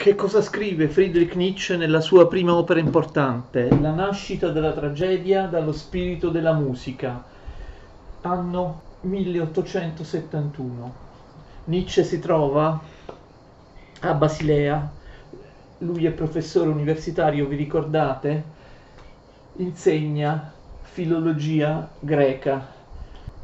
Che cosa scrive Friedrich Nietzsche nella sua prima opera importante, La nascita della tragedia dallo spirito della musica, anno 1871. Nietzsche si trova a Basilea, lui è professore universitario, vi ricordate? Insegna filologia greca.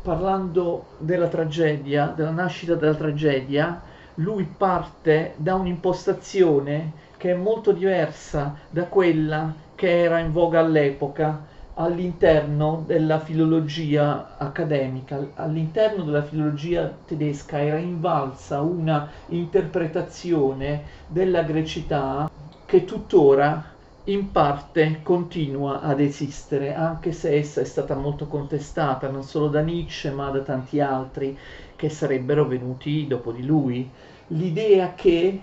Parlando della tragedia, della nascita della tragedia, lui parte da un'impostazione che è molto diversa da quella che era in voga all'epoca all'interno della filologia accademica, all'interno della filologia tedesca era invalsa una interpretazione della grecità che tuttora in parte continua ad esistere, anche se essa è stata molto contestata non solo da Nietzsche ma da tanti altri che sarebbero venuti dopo di lui. L'idea che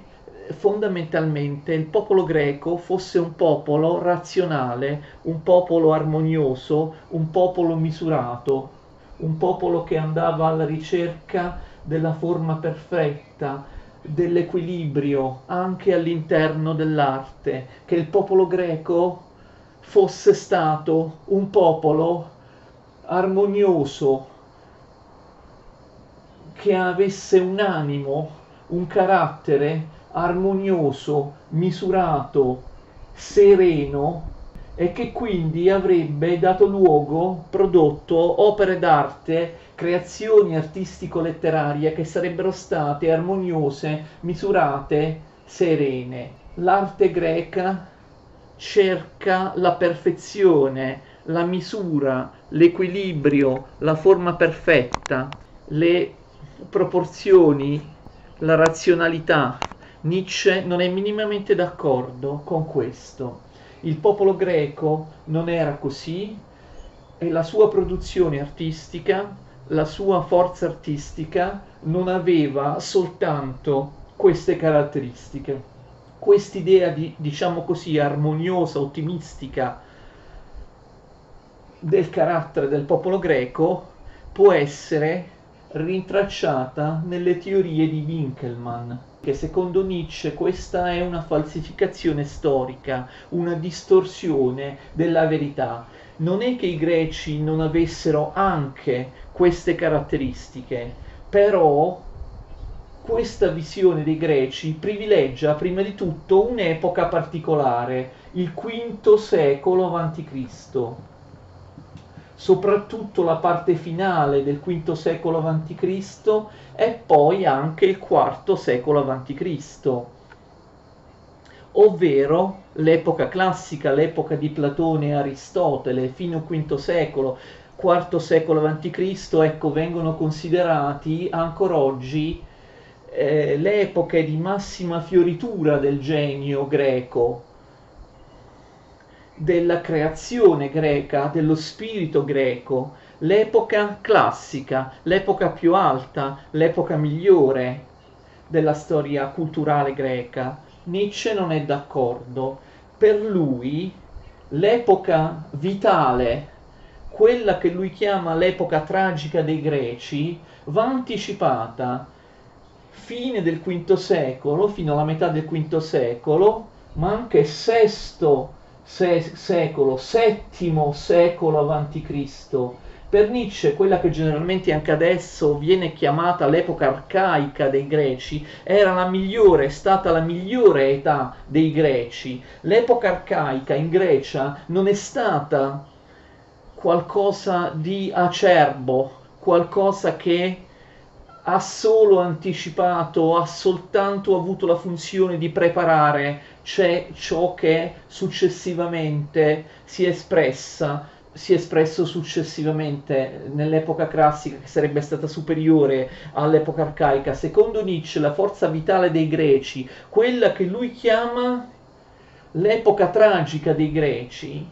eh, fondamentalmente il popolo greco fosse un popolo razionale, un popolo armonioso, un popolo misurato, un popolo che andava alla ricerca della forma perfetta, dell'equilibrio anche all'interno dell'arte, che il popolo greco fosse stato un popolo armonioso, che avesse un animo, un carattere armonioso, misurato, sereno e che quindi avrebbe dato luogo, prodotto opere d'arte creazioni artistico-letterarie che sarebbero state armoniose, misurate, serene. L'arte greca cerca la perfezione, la misura, l'equilibrio, la forma perfetta, le proporzioni, la razionalità. Nietzsche non è minimamente d'accordo con questo. Il popolo greco non era così e la sua produzione artistica la sua forza artistica non aveva soltanto queste caratteristiche. Quest'idea di, diciamo così, armoniosa, ottimistica del carattere del popolo greco può essere rintracciata nelle teorie di Winkelmann, che secondo Nietzsche questa è una falsificazione storica, una distorsione della verità. Non è che i greci non avessero anche queste caratteristiche, però questa visione dei greci privilegia prima di tutto un'epoca particolare, il V secolo a.C., soprattutto la parte finale del V secolo a.C. e poi anche il IV secolo a.C., ovvero l'epoca classica, l'epoca di Platone e Aristotele, fino al V secolo, IV secolo a.C., ecco, vengono considerati ancora oggi eh, le epoche di massima fioritura del genio greco, della creazione greca, dello spirito greco, l'epoca classica, l'epoca più alta, l'epoca migliore della storia culturale greca. Nietzsche non è d'accordo. Per lui l'epoca vitale quella che lui chiama l'epoca tragica dei greci va anticipata fine del V secolo, fino alla metà del V secolo, ma anche VI se- secolo, VII secolo avanti Cristo. Per Nietzsche, quella che generalmente anche adesso viene chiamata l'epoca arcaica dei greci, era la migliore, è stata la migliore età dei greci. L'epoca arcaica in Grecia non è stata qualcosa di acerbo, qualcosa che ha solo anticipato, ha soltanto avuto la funzione di preparare c'è ciò che successivamente si è espressa si è espresso successivamente nell'epoca classica che sarebbe stata superiore all'epoca arcaica. Secondo Nietzsche la forza vitale dei greci, quella che lui chiama l'epoca tragica dei greci,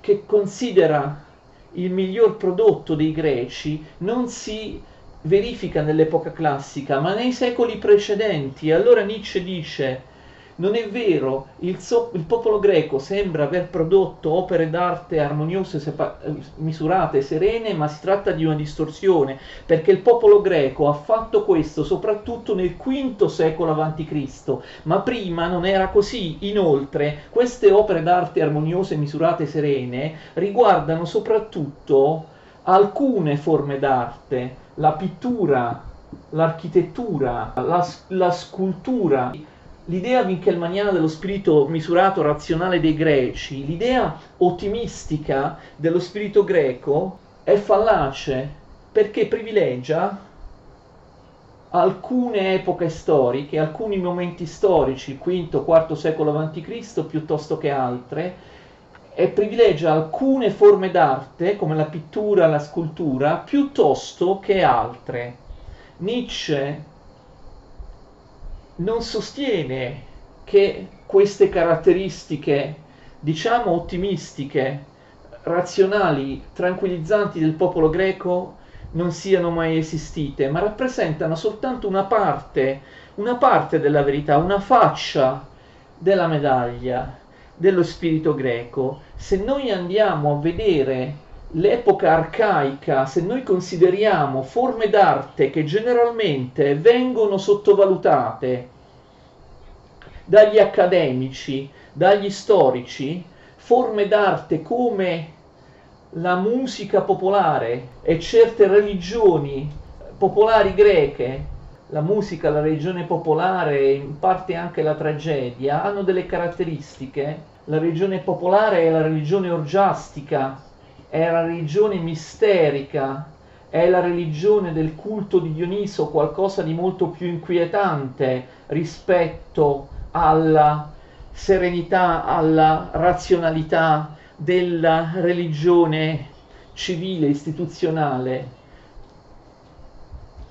che considera il miglior prodotto dei greci non si verifica nell'epoca classica, ma nei secoli precedenti. Allora Nietzsche dice Non è vero, il, so- il popolo greco sembra aver prodotto opere d'arte armoniose, sepa- misurate, serene, ma si tratta di una distorsione, perché il popolo greco ha fatto questo soprattutto nel V secolo a.C., ma prima non era così. Inoltre, queste opere d'arte armoniose, misurate, serene riguardano soprattutto alcune forme d'arte, la pittura, l'architettura, la, la scultura l'idea winkelmanniana dello spirito misurato razionale dei greci, l'idea ottimistica dello spirito greco è fallace perché privilegia alcune epoche storiche, alcuni momenti storici, V, IV secolo a.C., piuttosto che altre, e privilegia alcune forme d'arte, come la pittura, la scultura, piuttosto che altre. Nietzsche non sostiene che queste caratteristiche, diciamo ottimistiche, razionali, tranquillizzanti del popolo greco non siano mai esistite, ma rappresentano soltanto una parte, una parte della verità, una faccia della medaglia dello spirito greco. Se noi andiamo a vedere l'epoca arcaica, se noi consideriamo forme d'arte che generalmente vengono sottovalutate dagli accademici, dagli storici, forme d'arte come la musica popolare e certe religioni popolari greche, la musica, la religione popolare e in parte anche la tragedia, hanno delle caratteristiche. La religione popolare è la religione orgiastica, è la religione misterica, è la religione del culto di Dioniso, qualcosa di molto più inquietante rispetto alla serenità, alla razionalità della religione civile, istituzionale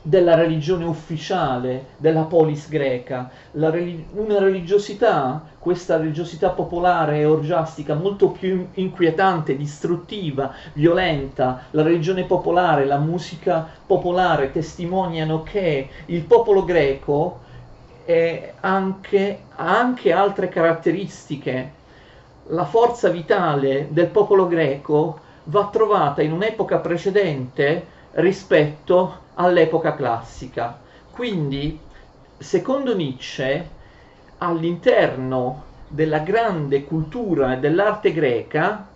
della religione ufficiale della polis greca, relig- una religiosità, questa religiosità popolare e orgiastica molto più inquietante, distruttiva, violenta, la religione popolare, la musica popolare testimoniano che il popolo greco anche, ha anche altre caratteristiche. La forza vitale del popolo greco va trovata in un'epoca precedente rispetto all'epoca classica. Quindi, secondo Nietzsche, all'interno della grande cultura dell'arte greca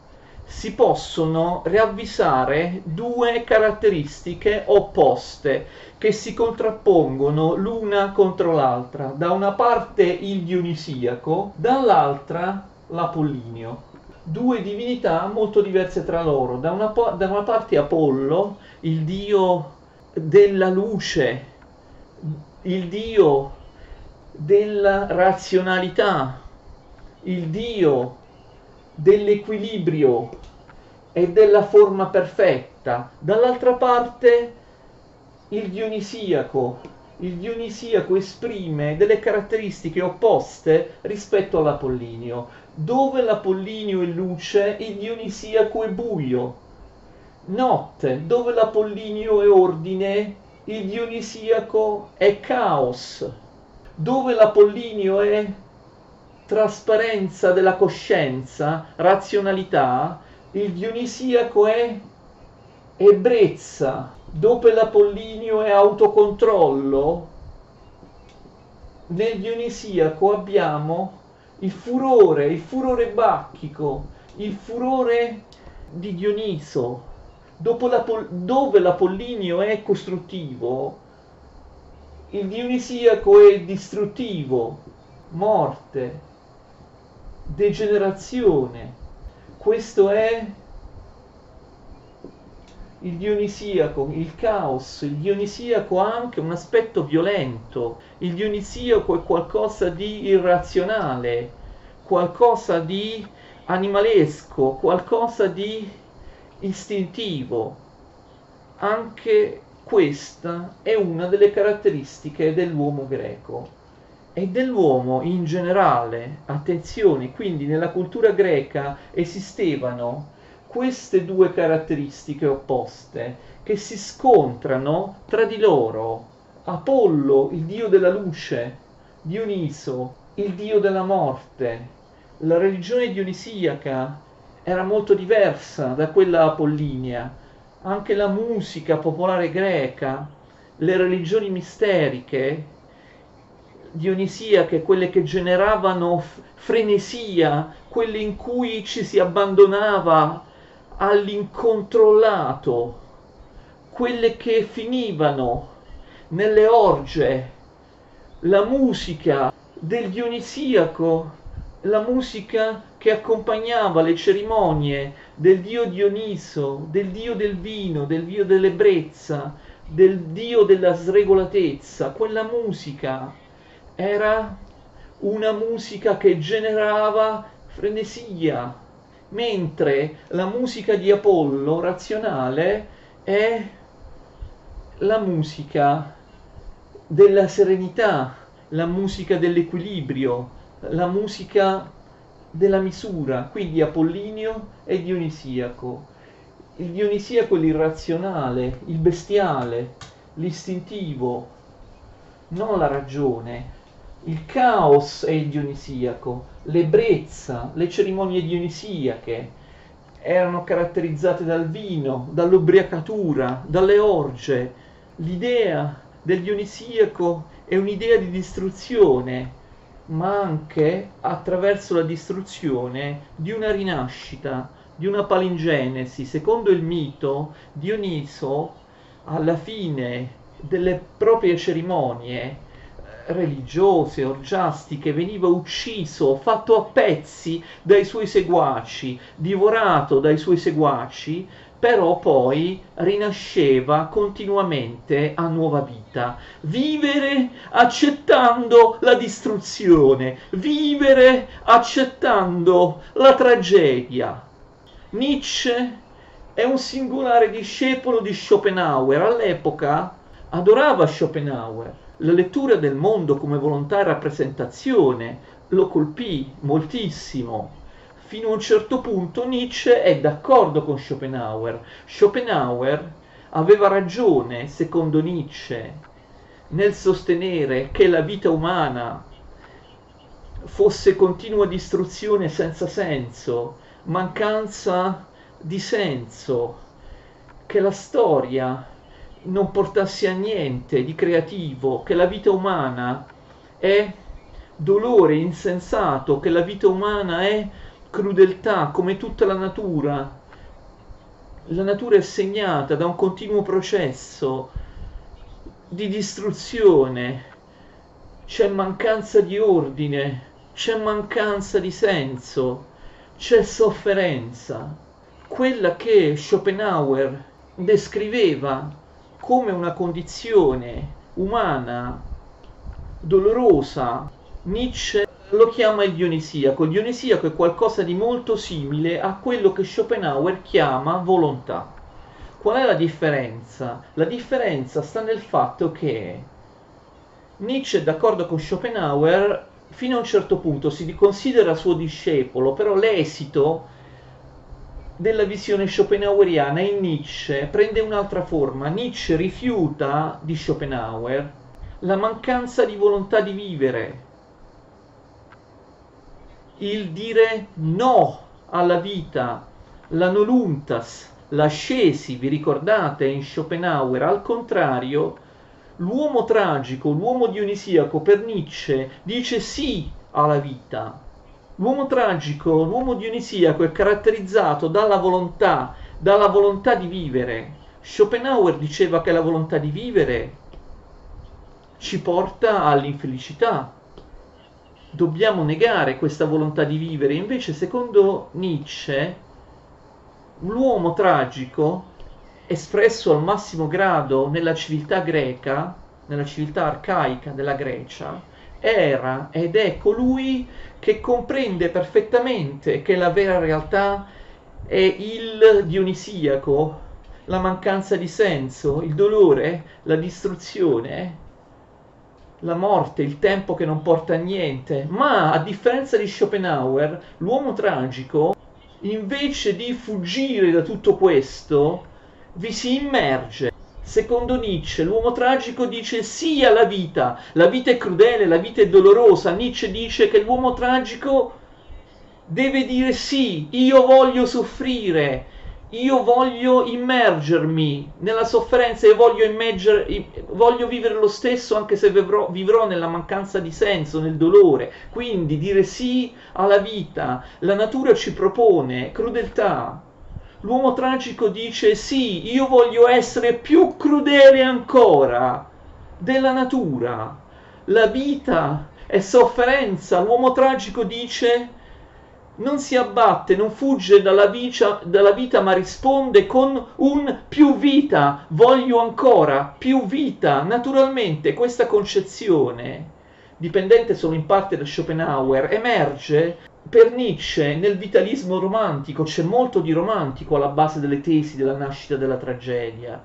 si possono ravvisare due caratteristiche opposte che si contrappongono l'una contro l'altra. Da una parte il Dionisiaco, dall'altra l'Apollinio. Due divinità molto diverse tra loro. Da una, da una parte Apollo, il dio della luce, il Dio della razionalità, il Dio dell'equilibrio e della forma perfetta. Dall'altra parte il Dionisiaco. Il Dionisiaco esprime delle caratteristiche opposte rispetto all'Apollinio. Dove l'Apollinio è luce, il Dionisiaco è buio notte, dove l'Apollinio è ordine, il Dionisiaco è caos, dove l'Apollinio è trasparenza della coscienza, razionalità, il Dionisiaco è ebbrezza, dove l'Apollinio è autocontrollo, nel Dionisiaco abbiamo il furore, il furore bacchico, il furore di Dioniso, la, dove l'Apollinio è costruttivo, il Dionisiaco è distruttivo, morte, degenerazione. Questo è il Dionisiaco, il caos, il Dionisiaco ha anche un aspetto violento, il Dionisiaco è qualcosa di irrazionale, qualcosa di animalesco, qualcosa di istintivo. Anche questa è una delle caratteristiche dell'uomo greco e dell'uomo in generale. Attenzione, quindi nella cultura greca esistevano queste due caratteristiche opposte che si scontrano tra di loro. Apollo, il dio della luce, Dioniso, il dio della morte. La religione dionisiaca era molto diversa da quella apollinea. Anche la musica popolare greca, le religioni misteriche dionisiache, quelle che generavano frenesia, quelle in cui ci si abbandonava all'incontrollato, quelle che finivano nelle orge, la musica del Dionisiaco, la musica che accompagnava le cerimonie del dio Dioniso, del dio del vino, del dio dell'ebbrezza, del dio della sregolatezza, quella musica era una musica che generava frenesia, mentre la musica di Apollo razionale è la musica della serenità, la musica dell'equilibrio, la musica della misura, quindi Apollinio e Dionisiaco. Il Dionisiaco è l'irrazionale, il bestiale, l'istintivo, non la ragione. Il caos è il dionisiaco, l'ebbrezza, le cerimonie dionisiache erano caratterizzate dal vino, dall'ubriacatura, dalle orge. L'idea del dionisiaco è un'idea di distruzione, ma anche attraverso la distruzione di una rinascita, di una palingenesi. Secondo il mito, Dioniso alla fine delle proprie cerimonie religiose, orgiastiche, veniva ucciso, fatto a pezzi dai suoi seguaci, divorato dai suoi seguaci, però poi rinasceva continuamente a nuova vita. Vivere accettando la distruzione, vivere accettando la tragedia. Nietzsche è un singolare discepolo di Schopenhauer. All'epoca adorava Schopenhauer la lettura del mondo come volontà e rappresentazione lo colpì moltissimo. Fino a un certo punto Nietzsche è d'accordo con Schopenhauer. Schopenhauer aveva ragione, secondo Nietzsche, nel sostenere che la vita umana fosse continua distruzione senza senso, mancanza di senso, che la storia non portasse a niente di creativo, che la vita umana è dolore insensato, che la vita umana è crudeltà come tutta la natura. La natura è segnata da un continuo processo di distruzione, c'è mancanza di ordine, c'è mancanza di senso, c'è sofferenza. Quella che Schopenhauer descriveva come una condizione umana dolorosa, Nietzsche lo chiama il dionisiaco. Il dionisiaco è qualcosa di molto simile a quello che Schopenhauer chiama volontà. Qual è la differenza? La differenza sta nel fatto che Nietzsche è d'accordo con Schopenhauer fino a un certo punto, si considera suo discepolo, però l'esito della visione schopenhaueriana in Nietzsche prende un'altra forma. Nietzsche rifiuta di Schopenhauer la mancanza di volontà di vivere, il dire no alla vita, la noluntas, l'ascesi, vi ricordate in Schopenhauer, al contrario, l'uomo tragico, l'uomo dionisiaco per Nietzsche dice sì alla vita, L'uomo tragico, l'uomo dionisiaco è caratterizzato dalla volontà, dalla volontà di vivere. Schopenhauer diceva che la volontà di vivere ci porta all'infelicità. Dobbiamo negare questa volontà di vivere. Invece, secondo Nietzsche, l'uomo tragico, espresso al massimo grado nella civiltà greca, nella civiltà arcaica della Grecia, era ed è colui che comprende perfettamente che la vera realtà è il dionisiaco, la mancanza di senso, il dolore, la distruzione, la morte, il tempo che non porta a niente. Ma a differenza di Schopenhauer, l'uomo tragico, invece di fuggire da tutto questo, vi si immerge Secondo Nietzsche, l'uomo tragico dice sì alla vita, la vita è crudele, la vita è dolorosa. Nietzsche dice che l'uomo tragico deve dire sì, io voglio soffrire, io voglio immergermi nella sofferenza e voglio, immerger, voglio vivere lo stesso anche se vivrò, vivrò, nella mancanza di senso, nel dolore. Quindi dire sì alla vita. La natura ci propone crudeltà. L'uomo tragico dice sì, io voglio essere più crudele ancora della natura. La vita è sofferenza. L'uomo tragico dice non si abbatte, non fugge dalla vita, dalla vita, ma risponde con un più vita, voglio ancora, più vita. Naturalmente questa concezione, dipendente solo in parte da Schopenhauer, emerge per Nietzsche nel vitalismo romantico, c'è molto di romantico alla base delle tesi della nascita della tragedia.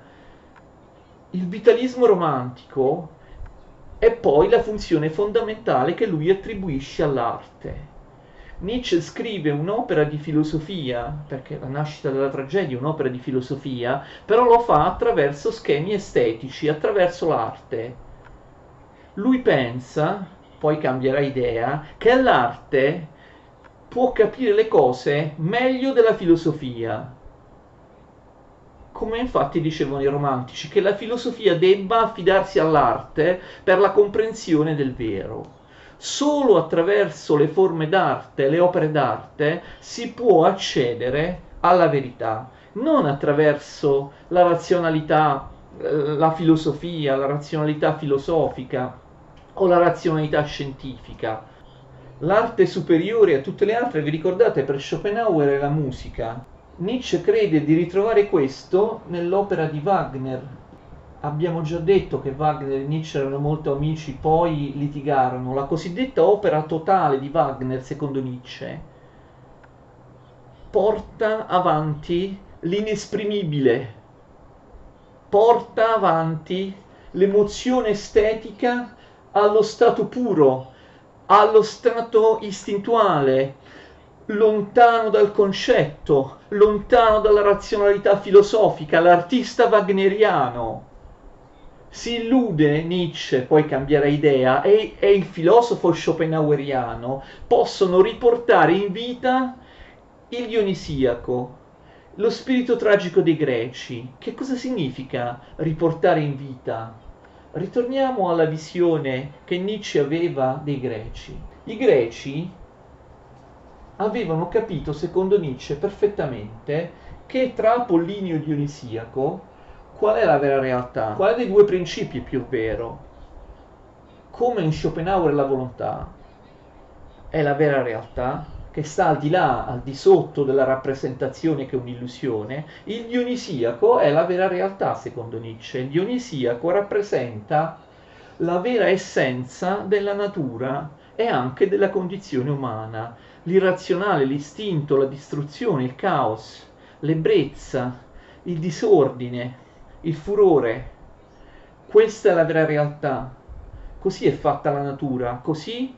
Il vitalismo romantico è poi la funzione fondamentale che lui attribuisce all'arte Nietzsche scrive un'opera di filosofia, perché la nascita della tragedia è un'opera di filosofia, però lo fa attraverso schemi estetici, attraverso l'arte. Lui pensa, poi cambierà idea, che l'arte può capire le cose meglio della filosofia. Come infatti dicevano i romantici, che la filosofia debba affidarsi all'arte per la comprensione del vero solo attraverso le forme d'arte, le opere d'arte, si può accedere alla verità, non attraverso la razionalità, eh, la filosofia, la razionalità filosofica o la razionalità scientifica. L'arte superiore a tutte le altre, vi ricordate, per Schopenhauer è la musica. Nietzsche crede di ritrovare questo nell'opera di Wagner, abbiamo già detto che Wagner e Nietzsche erano molto amici, poi litigarono. La cosiddetta opera totale di Wagner, secondo Nietzsche, porta avanti l'inesprimibile, porta avanti l'emozione estetica allo stato puro, allo stato istintuale, lontano dal concetto, lontano dalla razionalità filosofica, l'artista wagneriano si illude Nietzsche, poi cambierà idea, e, e il filosofo schopenhaueriano possono riportare in vita il dionisiaco, lo spirito tragico dei greci. Che cosa significa riportare in vita? Ritorniamo alla visione che Nietzsche aveva dei greci. I greci avevano capito, secondo Nietzsche, perfettamente che tra Apollinio e Dionisiaco qual è la vera realtà? Quale dei due principi è più vero? Come in Schopenhauer la volontà è la vera realtà, che sta al di là, al di sotto della rappresentazione che è un'illusione, il dionisiaco è la vera realtà, secondo Nietzsche. Il dionisiaco rappresenta la vera essenza della natura e anche della condizione umana, l'irrazionale, l'istinto, la distruzione, il caos, l'ebbrezza, il disordine, il furore. Questa è la vera realtà. Così è fatta la natura, così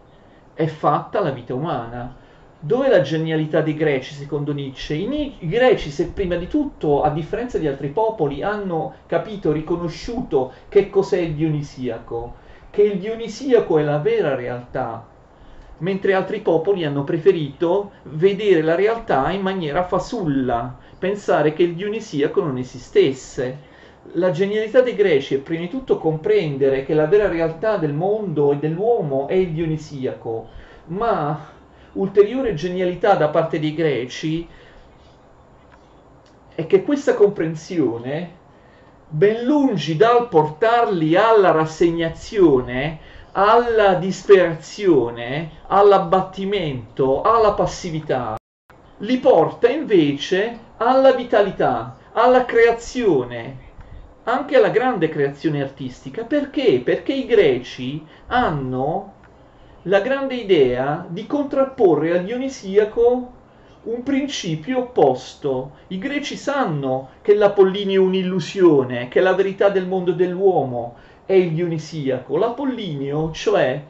è fatta la vita umana. Dove è la genialità dei greci, secondo Nietzsche? I, I, greci, se prima di tutto, a differenza di altri popoli, hanno capito, riconosciuto che cos'è il dionisiaco, che il dionisiaco è la vera realtà, mentre altri popoli hanno preferito vedere la realtà in maniera fasulla, pensare che il dionisiaco non esistesse la genialità dei greci è prima di tutto comprendere che la vera realtà del mondo e dell'uomo è il dionisiaco, ma ulteriore genialità da parte dei greci è che questa comprensione, ben lungi dal portarli alla rassegnazione, alla disperazione, all'abbattimento, alla passività, li porta invece alla vitalità, alla creazione, anche alla grande creazione artistica. Perché? Perché i greci hanno la grande idea di contrapporre al dionisiaco un principio opposto. I greci sanno che l'Apollinio è un'illusione, che la verità del mondo dell'uomo è il dionisiaco. L'Apollinio, cioè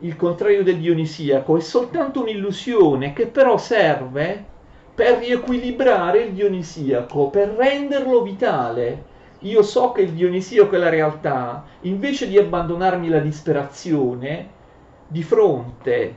il contrario del dionisiaco, è soltanto un'illusione che però serve per riequilibrare il dionisiaco, per renderlo vitale io so che il Dionisiaco è la realtà, invece di abbandonarmi la disperazione di fronte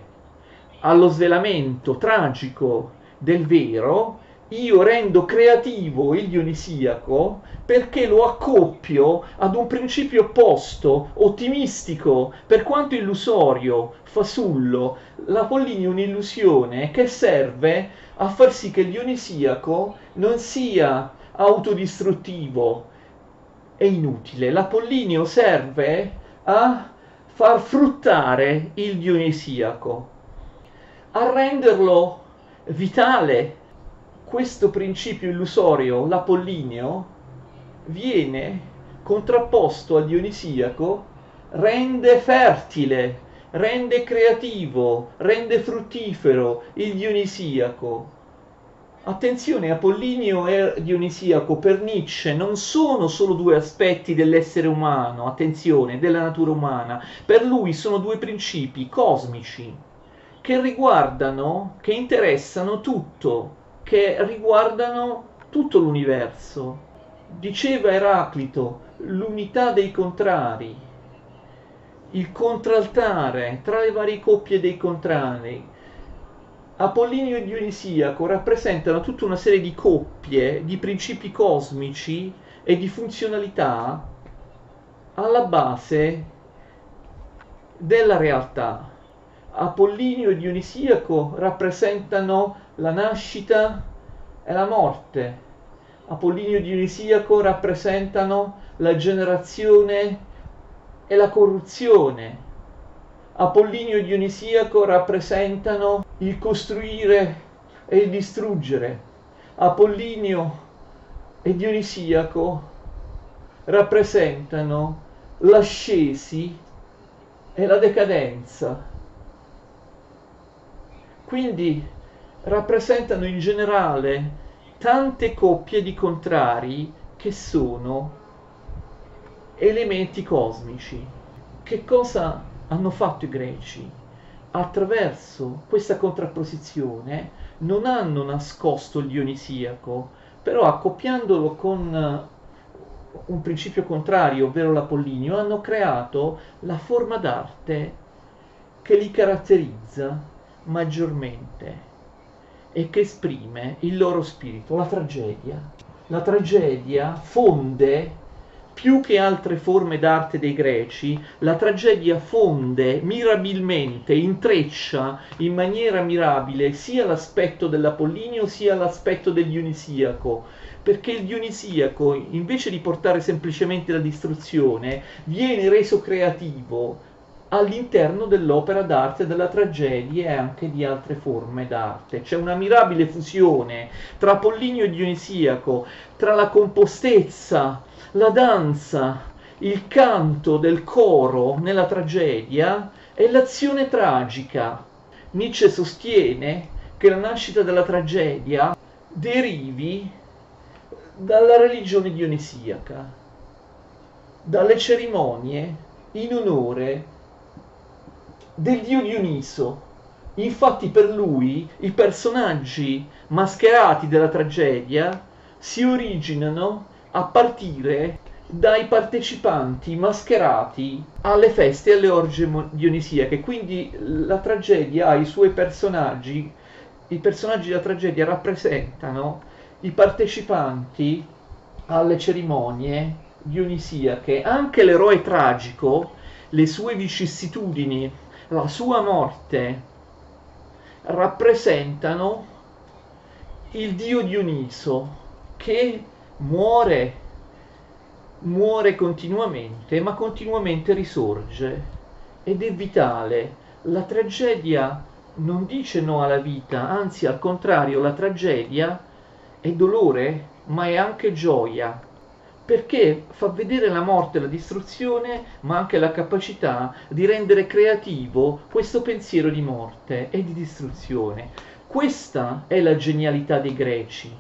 allo svelamento tragico del vero, io rendo creativo il dionisiaco perché lo accoppio ad un principio opposto, ottimistico, per quanto illusorio, fasullo. La Pollini è un'illusione che serve a far sì che il dionisiaco non sia autodistruttivo e inutile. L'Apollinio serve a far fruttare il dionisiaco, a renderlo vitale, questo principio illusorio, l'apollineo, viene contrapposto al dionisiaco, rende fertile, rende creativo, rende fruttifero il dionisiaco. Attenzione, Apollinio e Dionisiaco per Nietzsche non sono solo due aspetti dell'essere umano, attenzione, della natura umana, per lui sono due principi cosmici che riguardano, che interessano tutto, che riguardano tutto l'universo. Diceva Eraclito, l'unità dei contrari, il contraltare tra le varie coppie dei contrari. Apollinio e Dionisiaco rappresentano tutta una serie di coppie, di principi cosmici e di funzionalità alla base della realtà. Apollinio e Dionisiaco rappresentano la nascita e la morte. Apollinio e Dionisiaco rappresentano la generazione e la corruzione. Apollinio e Dionisiaco rappresentano il costruire e il distruggere. Apollinio e Dionisiaco rappresentano l'ascesi e la decadenza. Quindi rappresentano in generale tante coppie di contrari che sono elementi cosmici. Che cosa hanno fatto i greci? Attraverso questa contrapposizione non hanno nascosto il dionisiaco, però accoppiandolo con un principio contrario, ovvero l'apollinio, hanno creato la forma d'arte che li caratterizza maggiormente e che esprime il loro spirito, la tragedia. La tragedia fonde più che altre forme d'arte dei greci, la tragedia fonde mirabilmente, intreccia in maniera mirabile sia l'aspetto dell'Apollinio sia l'aspetto del Dionisiaco, perché il Dionisiaco, invece di portare semplicemente la distruzione, viene reso creativo, all'interno dell'opera d'arte della tragedia e anche di altre forme d'arte. C'è una mirabile fusione tra Apollinio e Dionisiaco, tra la compostezza, la danza, il canto del coro nella tragedia e l'azione tragica. Nietzsche sostiene che la nascita della tragedia derivi dalla religione dionisiaca, dalle cerimonie in onore del dio Dioniso. Infatti per lui i personaggi mascherati della tragedia si originano a partire dai partecipanti mascherati alle feste e alle orge dionisiache. Quindi la tragedia ha i suoi personaggi, i personaggi della tragedia rappresentano i partecipanti alle cerimonie dionisiache. Anche l'eroe tragico, le sue vicissitudini la sua morte rappresentano il dio Dioniso che muore, muore continuamente, ma continuamente risorge ed è vitale. La tragedia non dice no alla vita, anzi al contrario, la tragedia è dolore, ma è anche gioia perché fa vedere la morte e la distruzione, ma anche la capacità di rendere creativo questo pensiero di morte e di distruzione. Questa è la genialità dei greci.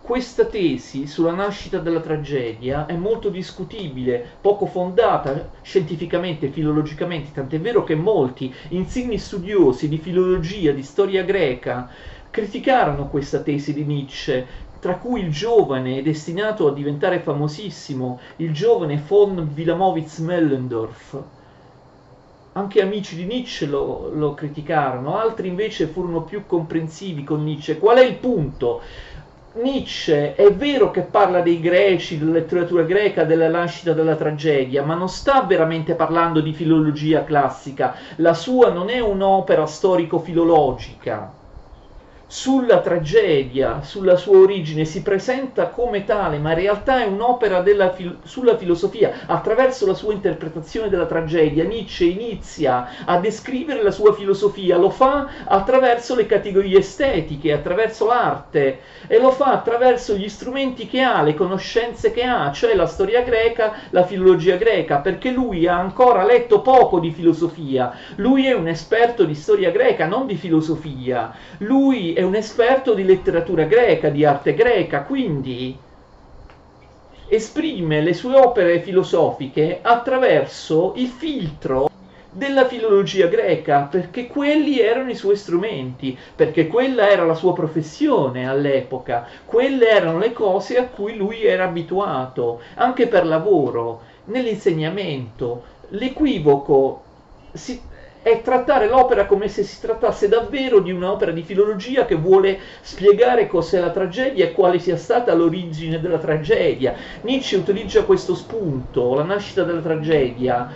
Questa tesi sulla nascita della tragedia è molto discutibile, poco fondata scientificamente e filologicamente, tant'è vero che molti insigni studiosi di filologia, di storia greca, criticarono questa tesi di Nietzsche tra cui il giovane destinato a diventare famosissimo, il giovane von Wilamowitz-Mellendorf. Anche amici di Nietzsche lo, lo criticarono, altri invece furono più comprensivi con Nietzsche. Qual è il punto? Nietzsche è vero che parla dei greci, della letteratura greca, della nascita della tragedia, ma non sta veramente parlando di filologia classica. La sua non è un'opera storico-filologica sulla tragedia, sulla sua origine, si presenta come tale, ma in realtà è un'opera fil- sulla filosofia. Attraverso la sua interpretazione della tragedia, Nietzsche inizia a descrivere la sua filosofia, lo fa attraverso le categorie estetiche, attraverso l'arte e lo fa attraverso gli strumenti che ha, le conoscenze che ha, cioè la storia greca, la filologia greca, perché lui ha ancora letto poco di filosofia, lui è un esperto di storia greca, non di filosofia. Lui è un esperto di letteratura greca, di arte greca, quindi esprime le sue opere filosofiche attraverso il filtro della filologia greca, perché quelli erano i suoi strumenti, perché quella era la sua professione all'epoca, quelle erano le cose a cui lui era abituato, anche per lavoro, nell'insegnamento. L'equivoco si, è trattare l'opera come se si trattasse davvero di un'opera di filologia che vuole spiegare cos'è la tragedia e quale sia stata l'origine della tragedia. Nietzsche utilizza questo spunto, la nascita della tragedia,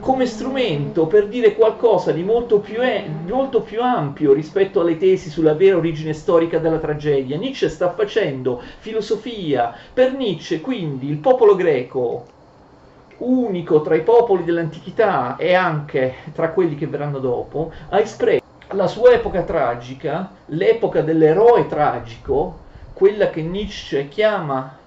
come strumento per dire qualcosa di molto, più, è, molto più ampio rispetto alle tesi sulla vera origine storica della tragedia. Nietzsche sta facendo filosofia. Per Nietzsche, quindi, il popolo greco unico tra i popoli dell'antichità e anche tra quelli che verranno dopo, ha espresso la sua epoca tragica, l'epoca dell'eroe tragico, quella che Nietzsche chiama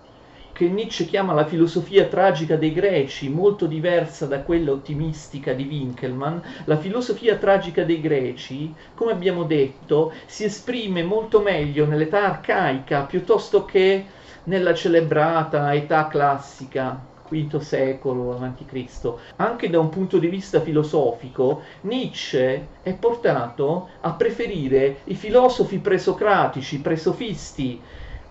che Nietzsche chiama la filosofia tragica dei greci, molto diversa da quella ottimistica di Winkelmann, la filosofia tragica dei greci, come abbiamo detto, si esprime molto meglio nell'età arcaica piuttosto che nella celebrata età classica V secolo a.C. Anche da un punto di vista filosofico, Nietzsche è portato a preferire i filosofi presocratici, presofisti,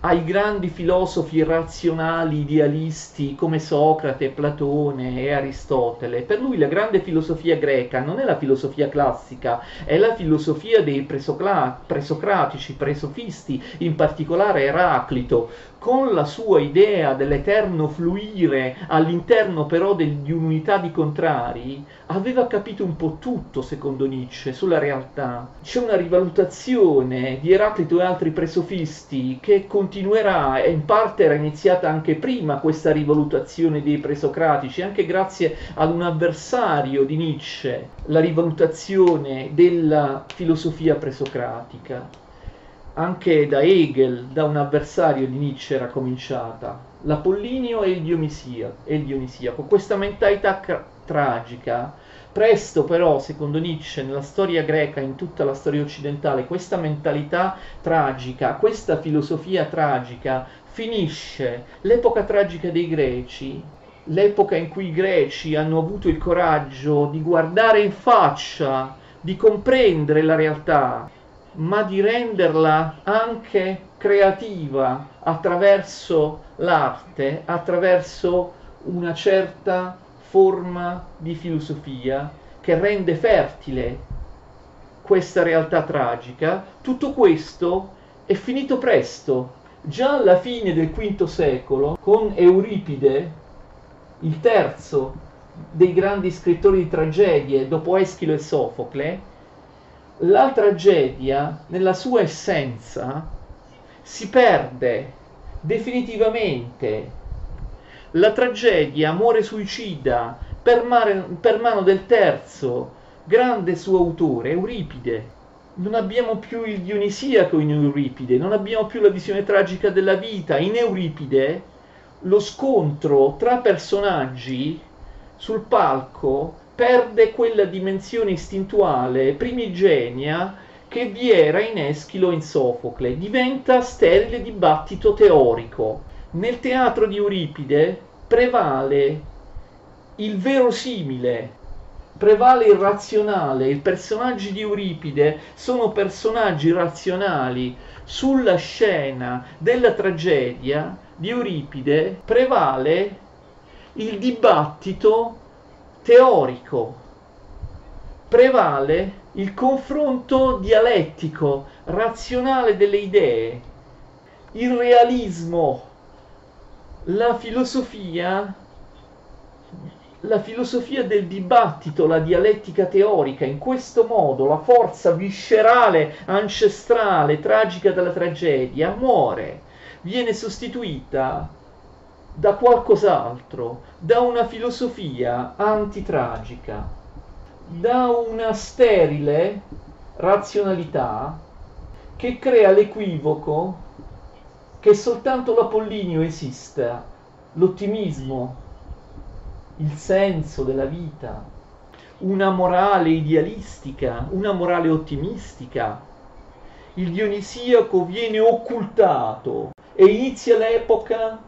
ai grandi filosofi razionali idealisti come Socrate, Platone e Aristotele. Per lui la grande filosofia greca non è la filosofia classica, è la filosofia dei presocla- presocratici, presofisti, in particolare Eraclito, con la sua idea dell'eterno fluire all'interno però di un'unità di contrari, aveva capito un po' tutto, secondo Nietzsche, sulla realtà. C'è una rivalutazione di Eraclito e altri presofisti che continuerà, in parte era iniziata anche prima questa rivalutazione dei presocratici, anche grazie ad un avversario di Nietzsche, la rivalutazione della filosofia presocratica anche da Hegel, da un avversario di Nietzsche era cominciata, l'Apollinio e il, Dionisia, il Dionisiaco, questa mentalità ca- tragica. Presto però, secondo Nietzsche, nella storia greca, in tutta la storia occidentale, questa mentalità tragica, questa filosofia tragica finisce. L'epoca tragica dei greci, l'epoca in cui i greci hanno avuto il coraggio di guardare in faccia, di comprendere la realtà, ma di renderla anche creativa attraverso l'arte, attraverso una certa forma di filosofia che rende fertile questa realtà tragica, tutto questo è finito presto. Già alla fine del V secolo, con Euripide, il terzo dei grandi scrittori di tragedie dopo Eschilo e Sofocle, la tragedia nella sua essenza si perde definitivamente. La tragedia muore suicida per, mare, per mano del terzo grande suo autore, Euripide. Non abbiamo più il Dionisiaco in Euripide, non abbiamo più la visione tragica della vita. In Euripide lo scontro tra personaggi sul palco perde quella dimensione istintuale primigenia che vi era in Eschilo e in Sofocle, diventa sterile dibattito teorico. Nel teatro di Euripide prevale il verosimile, prevale il razionale, i personaggi di Euripide sono personaggi razionali. Sulla scena della tragedia di Euripide prevale il dibattito teorico, prevale il confronto dialettico, razionale delle idee, il realismo, la filosofia la filosofia del dibattito, la dialettica teorica, in questo modo la forza viscerale, ancestrale, tragica della tragedia muore, viene sostituita da qualcos'altro, da una filosofia antitragica, da una sterile razionalità che crea l'equivoco che soltanto l'Apollinio esista, l'ottimismo, il senso della vita, una morale idealistica, una morale ottimistica. Il Dionisiaco viene occultato e inizia l'epoca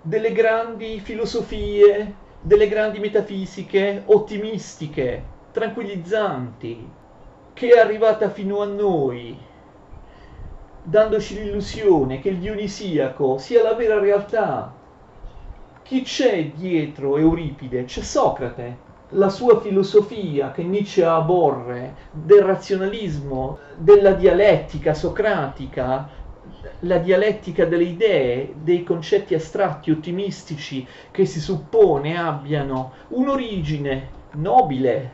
delle grandi filosofie, delle grandi metafisiche ottimistiche, tranquillizzanti, che è arrivata fino a noi, dandoci l'illusione che il Dionisiaco sia la vera realtà, chi c'è dietro Euripide? C'è Socrate, la sua filosofia che Nietzsche aborre, del razionalismo, della dialettica socratica, la dialettica delle idee, dei concetti astratti, ottimistici, che si suppone abbiano un'origine nobile.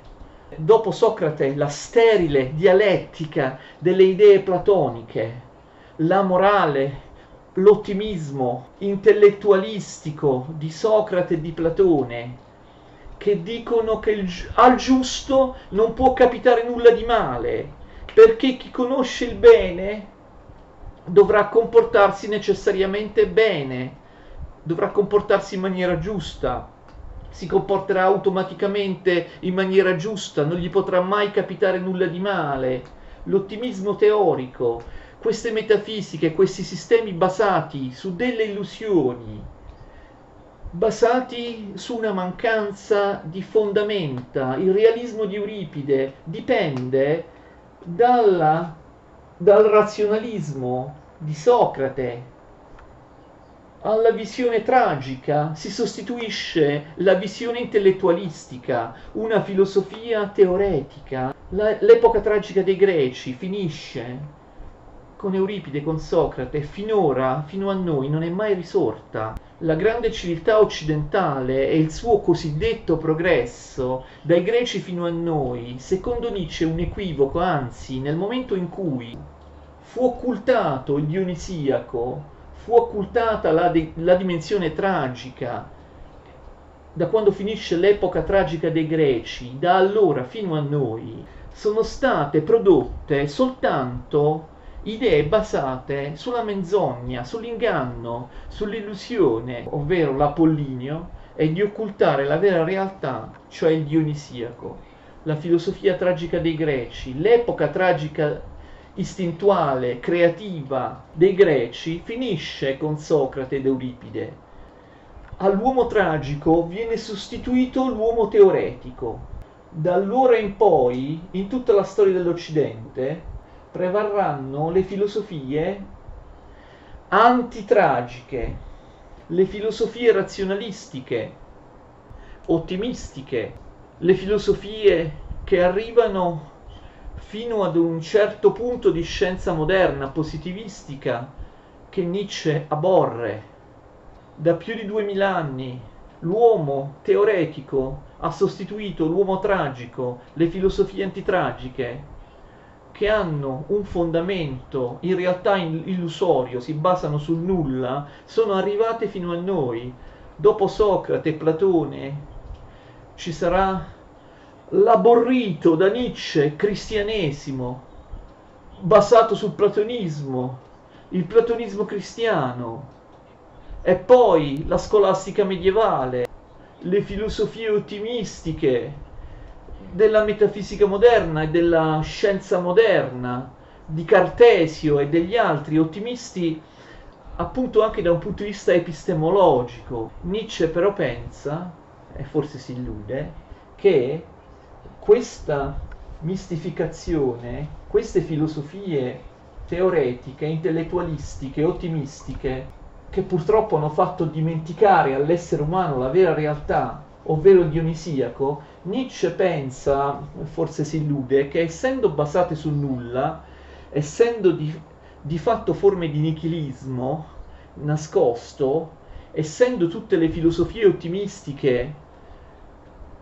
Dopo Socrate, la sterile dialettica delle idee platoniche, la morale l'ottimismo intellettualistico di Socrate e di Platone, che dicono che al giusto non può capitare nulla di male, perché chi conosce il bene dovrà comportarsi necessariamente bene, dovrà comportarsi in maniera giusta, si comporterà automaticamente in maniera giusta, non gli potrà mai capitare nulla di male. L'ottimismo teorico, queste metafisiche, questi sistemi basati su delle illusioni, basati su una mancanza di fondamenta. Il realismo di Euripide dipende dalla, dal razionalismo di Socrate. Alla visione tragica si sostituisce la visione intellettualistica, una filosofia teoretica. La, l'epoca tragica dei greci finisce con Euripide, con Socrate, finora, fino a noi, non è mai risorta. La grande civiltà occidentale e il suo cosiddetto progresso, dai greci fino a noi, secondo Nietzsche è un equivoco, anzi, nel momento in cui fu occultato il Dionisiaco, fu occultata la, de- la dimensione tragica, da quando finisce l'epoca tragica dei greci, da allora fino a noi, sono state prodotte soltanto idee basate sulla menzogna, sull'inganno, sull'illusione, ovvero l'Apollinio, e di occultare la vera realtà, cioè il Dionisiaco. La filosofia tragica dei greci, l'epoca tragica istintuale, creativa dei greci finisce con Socrate ed Euripide. All'uomo tragico viene sostituito l'uomo teoretico. Da allora in poi, in tutta la storia dell'Occidente, prevarranno le filosofie antitragiche, le filosofie razionalistiche, ottimistiche, le filosofie che arrivano fino ad un certo punto di scienza moderna, positivistica, che Nietzsche aborre. Da più di duemila anni l'uomo teoretico ha sostituito l'uomo tragico, le filosofie antitragiche, che hanno un fondamento in realtà illusorio, si basano sul nulla, sono arrivate fino a noi. Dopo Socrate e Platone ci sarà l'aborrito da Nietzsche cristianesimo, basato sul platonismo, il platonismo cristiano, e poi la scolastica medievale, le filosofie ottimistiche, della metafisica moderna e della scienza moderna, di Cartesio e degli altri ottimisti appunto anche da un punto di vista epistemologico. Nietzsche però pensa, e forse si illude, che questa mistificazione, queste filosofie teoretiche, intellettualistiche, ottimistiche, che purtroppo hanno fatto dimenticare all'essere umano la vera realtà, ovvero dionisiaco, Nietzsche pensa, forse si illude, che essendo basate sul nulla, essendo di, di fatto forme di nichilismo nascosto, essendo tutte le filosofie ottimistiche,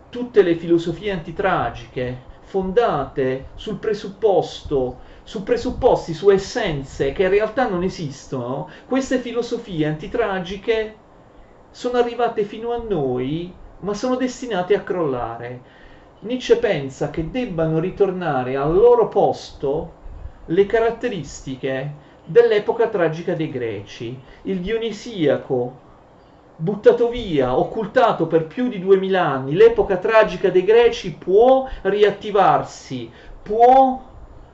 tutte le filosofie antitragiche, fondate sul presupposto su presupposti, su essenze che in realtà non esistono, queste filosofie antitragiche sono arrivate fino a noi, ma sono destinate a crollare. Nietzsche pensa che debbano ritornare al loro posto le caratteristiche dell'epoca tragica dei greci, il dionisiaco, buttato via, occultato per più di duemila anni, l'epoca tragica dei greci può riattivarsi, può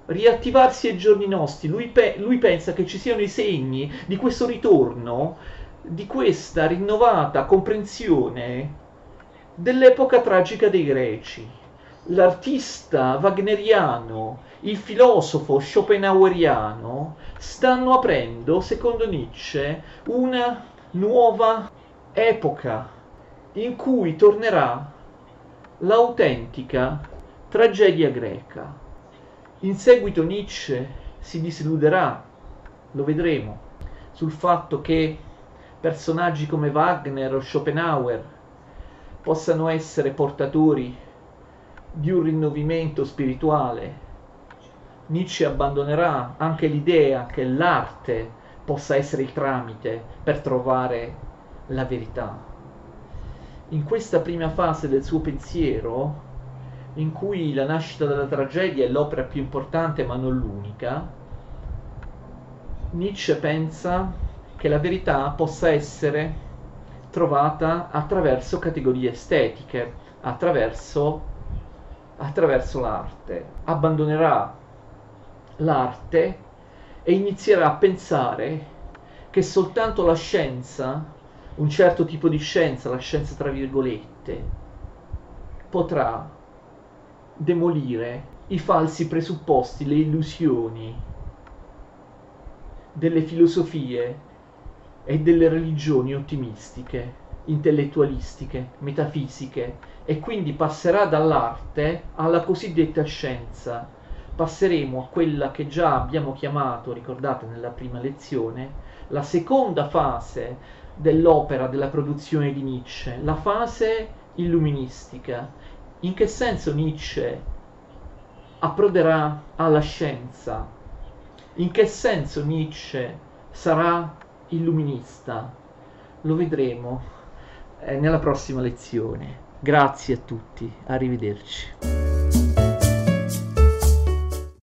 riattivarsi ai giorni nostri. Lui, pe- lui pensa che ci siano i segni di questo ritorno, di questa rinnovata comprensione dell'epoca tragica dei greci. L'artista wagneriano, il filosofo schopenhaueriano stanno aprendo, secondo Nietzsche, una nuova epoca in cui tornerà l'autentica tragedia greca. In seguito Nietzsche si disilluderà, lo vedremo, sul fatto che personaggi come Wagner o Schopenhauer possano essere portatori di un rinnovimento spirituale. Nietzsche abbandonerà anche l'idea che l'arte possa essere il tramite per trovare la verità. In questa prima fase del suo pensiero, in cui la nascita della tragedia è l'opera più importante ma non l'unica, Nietzsche pensa che la verità possa essere trovata attraverso categorie estetiche, attraverso, attraverso l'arte. Abbandonerà l'arte e inizierà a pensare che soltanto la scienza, un certo tipo di scienza, la scienza tra virgolette, potrà demolire i falsi presupposti, le illusioni delle filosofie e delle religioni ottimistiche, intellettualistiche, metafisiche e quindi passerà dall'arte alla cosiddetta scienza. Passeremo a quella che già abbiamo chiamato, ricordate nella prima lezione, la seconda fase dell'opera della produzione di Nietzsche, la fase illuministica, in che senso Nietzsche approderà alla scienza? In che senso Nietzsche sarà illuminista? Lo vedremo eh, nella prossima lezione. Grazie a tutti, arrivederci.